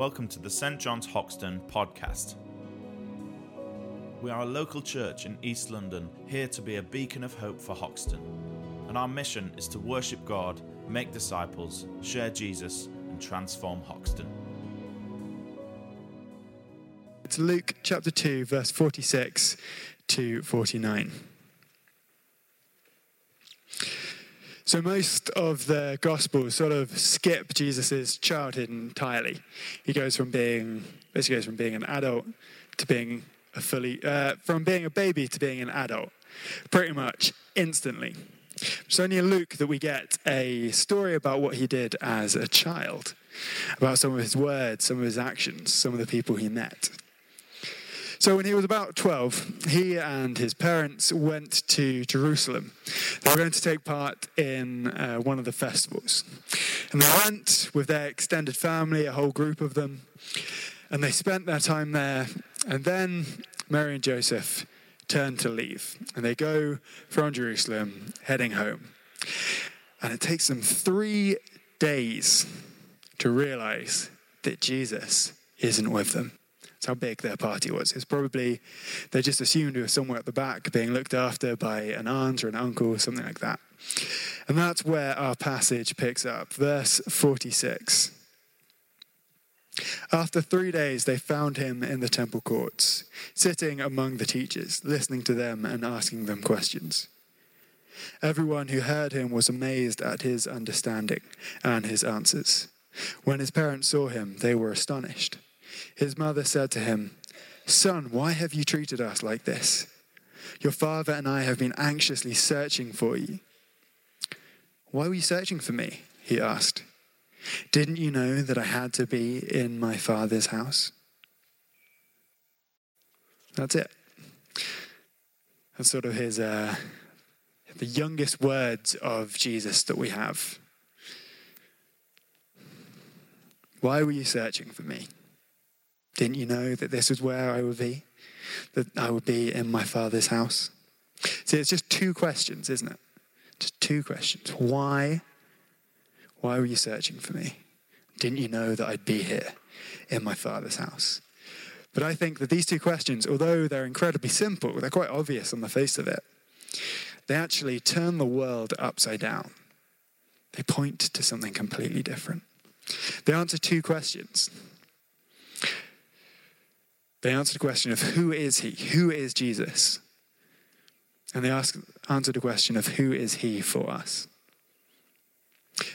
Welcome to the St John's Hoxton podcast. We are a local church in East London, here to be a beacon of hope for Hoxton. And our mission is to worship God, make disciples, share Jesus, and transform Hoxton. It's Luke chapter 2, verse 46 to 49. So most of the Gospels sort of skip Jesus' childhood entirely. He goes from being, basically goes from being an adult to being a fully, uh, from being a baby to being an adult, pretty much instantly. It's only in Luke that we get a story about what he did as a child, about some of his words, some of his actions, some of the people he met. So when he was about 12, he and his parents went to Jerusalem. They were going to take part in uh, one of the festivals. And they went with their extended family, a whole group of them, and they spent their time there. And then Mary and Joseph turn to leave. And they go from Jerusalem, heading home. And it takes them three days to realize that Jesus isn't with them. That's how big their party was. It's probably, they just assumed it was somewhere at the back being looked after by an aunt or an uncle or something like that. And that's where our passage picks up. Verse 46. After three days, they found him in the temple courts, sitting among the teachers, listening to them and asking them questions. Everyone who heard him was amazed at his understanding and his answers. When his parents saw him, they were astonished. His mother said to him, Son, why have you treated us like this? Your father and I have been anxiously searching for you. Why were you searching for me? He asked. Didn't you know that I had to be in my father's house? That's it. That's sort of his, uh, the youngest words of Jesus that we have. Why were you searching for me? Didn't you know that this is where I would be? That I would be in my father's house? See, it's just two questions, isn't it? Just two questions. Why? Why were you searching for me? Didn't you know that I'd be here in my father's house? But I think that these two questions, although they're incredibly simple, they're quite obvious on the face of it. They actually turn the world upside down. They point to something completely different. They answer two questions. They answered the question of who is he? Who is Jesus? And they asked, answered the question of who is he for us?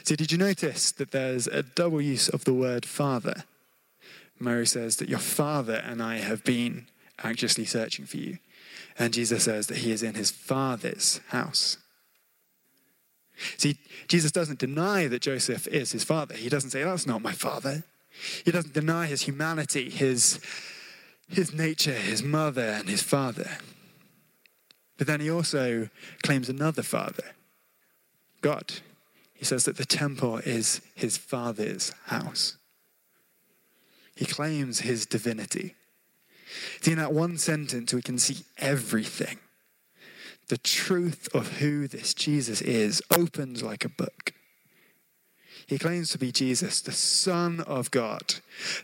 So, did you notice that there's a double use of the word father? Mary says that your father and I have been anxiously searching for you. And Jesus says that he is in his father's house. See, Jesus doesn't deny that Joseph is his father. He doesn't say, That's not my father. He doesn't deny his humanity, his his nature, his mother, and his father. But then he also claims another father, God. He says that the temple is his father's house. He claims his divinity. See, in that one sentence, we can see everything. The truth of who this Jesus is opens like a book. He claims to be Jesus, the Son of God,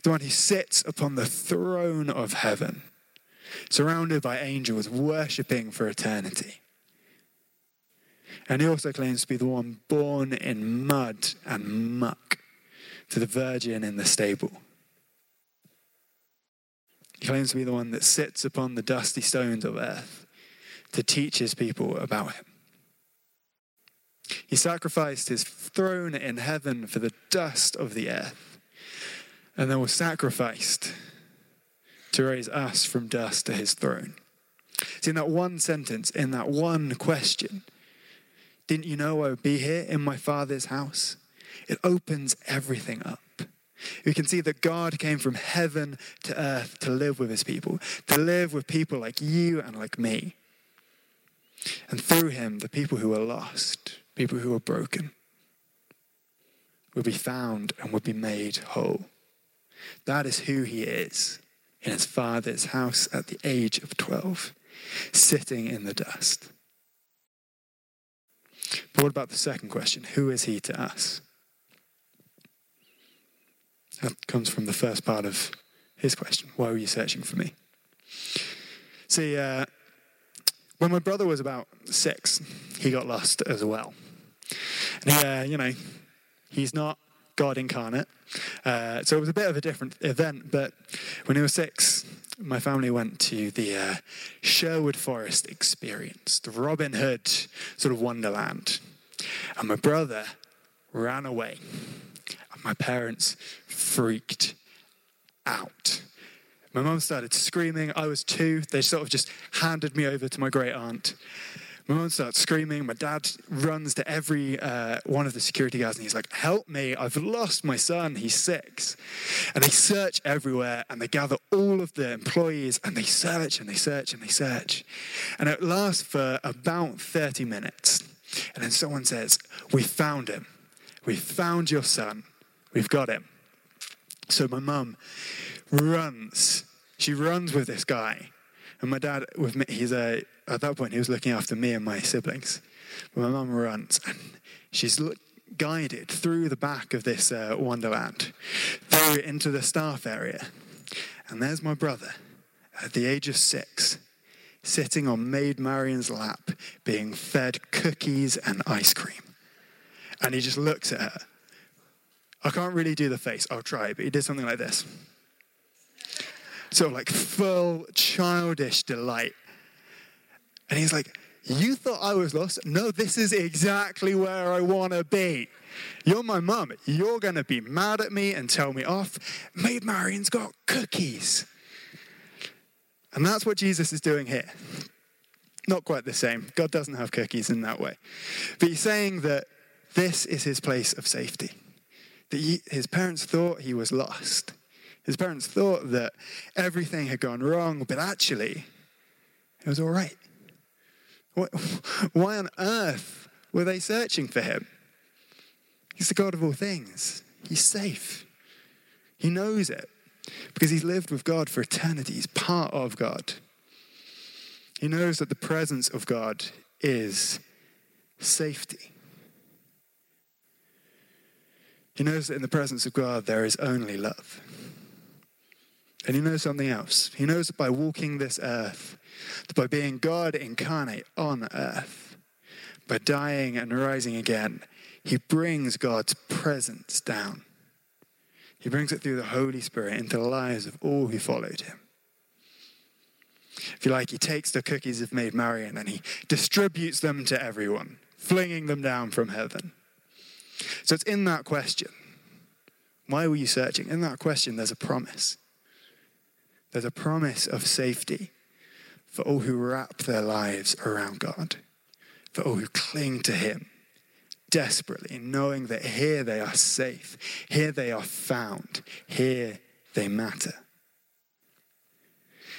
the one who sits upon the throne of heaven, surrounded by angels, worshipping for eternity. And he also claims to be the one born in mud and muck to the virgin in the stable. He claims to be the one that sits upon the dusty stones of earth to teach his people about him. He sacrificed his throne in heaven for the dust of the earth, and then was sacrificed to raise us from dust to his throne. See, in that one sentence, in that one question, didn't you know I would be here in my Father's house? It opens everything up. We can see that God came from heaven to earth to live with his people, to live with people like you and like me. And through him, the people who are lost people who are broken will be found and will be made whole. That is who he is in his father's house at the age of 12, sitting in the dust. But what about the second question? Who is he to us? That comes from the first part of his question Why were you searching for me? See, uh, when my brother was about six, he got lost as well. And he, uh, you know, he's not God incarnate. Uh, so it was a bit of a different event. But when he was six, my family went to the uh, Sherwood Forest experience, the Robin Hood sort of wonderland. And my brother ran away. And my parents freaked out. My mum started screaming. I was two. They sort of just handed me over to my great aunt. My mum starts screaming. My dad runs to every uh, one of the security guards and he's like, Help me, I've lost my son. He's six. And they search everywhere and they gather all of the employees and they search and they search and they search. And it lasts for about 30 minutes. And then someone says, We found him. We found your son. We've got him. So my mum runs. She runs with this guy. And my dad, with me, he's a, at that point, he was looking after me and my siblings. But my mum runs and she's look, guided through the back of this uh, wonderland, through into the staff area. And there's my brother at the age of six, sitting on Maid Marian's lap, being fed cookies and ice cream. And he just looks at her. I can't really do the face, I'll try, but he did something like this. Of like full childish delight. And he's like, You thought I was lost? No, this is exactly where I want to be. You're my mum. You're going to be mad at me and tell me off. Maid Marian's got cookies. And that's what Jesus is doing here. Not quite the same. God doesn't have cookies in that way. But he's saying that this is his place of safety. That he, his parents thought he was lost. His parents thought that everything had gone wrong, but actually, it was all right. Why on earth were they searching for him? He's the God of all things. He's safe. He knows it because he's lived with God for eternity. He's part of God. He knows that the presence of God is safety. He knows that in the presence of God there is only love. And he knows something else. He knows that by walking this earth, that by being God incarnate on earth, by dying and rising again, he brings God's presence down. He brings it through the Holy Spirit into the lives of all who followed him. If you like, he takes the cookies of Maid Marian and he distributes them to everyone, flinging them down from heaven. So it's in that question. Why were you searching? In that question, there's a promise. There's a promise of safety for all who wrap their lives around God, for all who cling to Him desperately, knowing that here they are safe, here they are found, here they matter.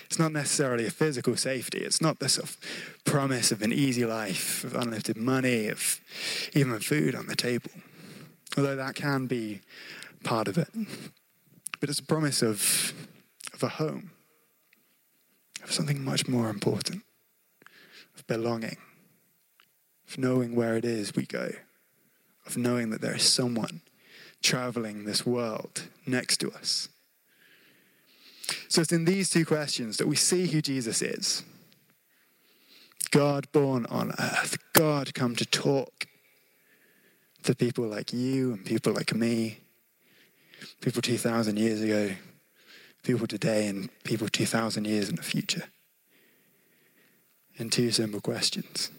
It's not necessarily a physical safety. It's not the sort of promise of an easy life, of unlimited money, of even food on the table. Although that can be part of it. But it's a promise of, a home, of something much more important, of belonging, of knowing where it is we go, of knowing that there is someone traveling this world next to us. So it's in these two questions that we see who Jesus is God born on earth, God come to talk to people like you and people like me, people 2,000 years ago, people today, and people 2,000 years in the future. In two simple questions.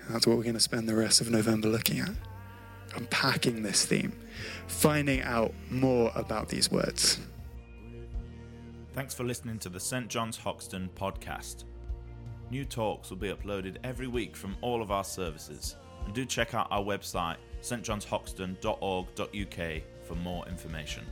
And that's what we're going to spend the rest of November looking at. Unpacking this theme, finding out more about these words. Thanks for listening to the St. John's Hoxton podcast. New talks will be uploaded every week from all of our services. And do check out our website, stjohnshoxton.org.uk, for more information.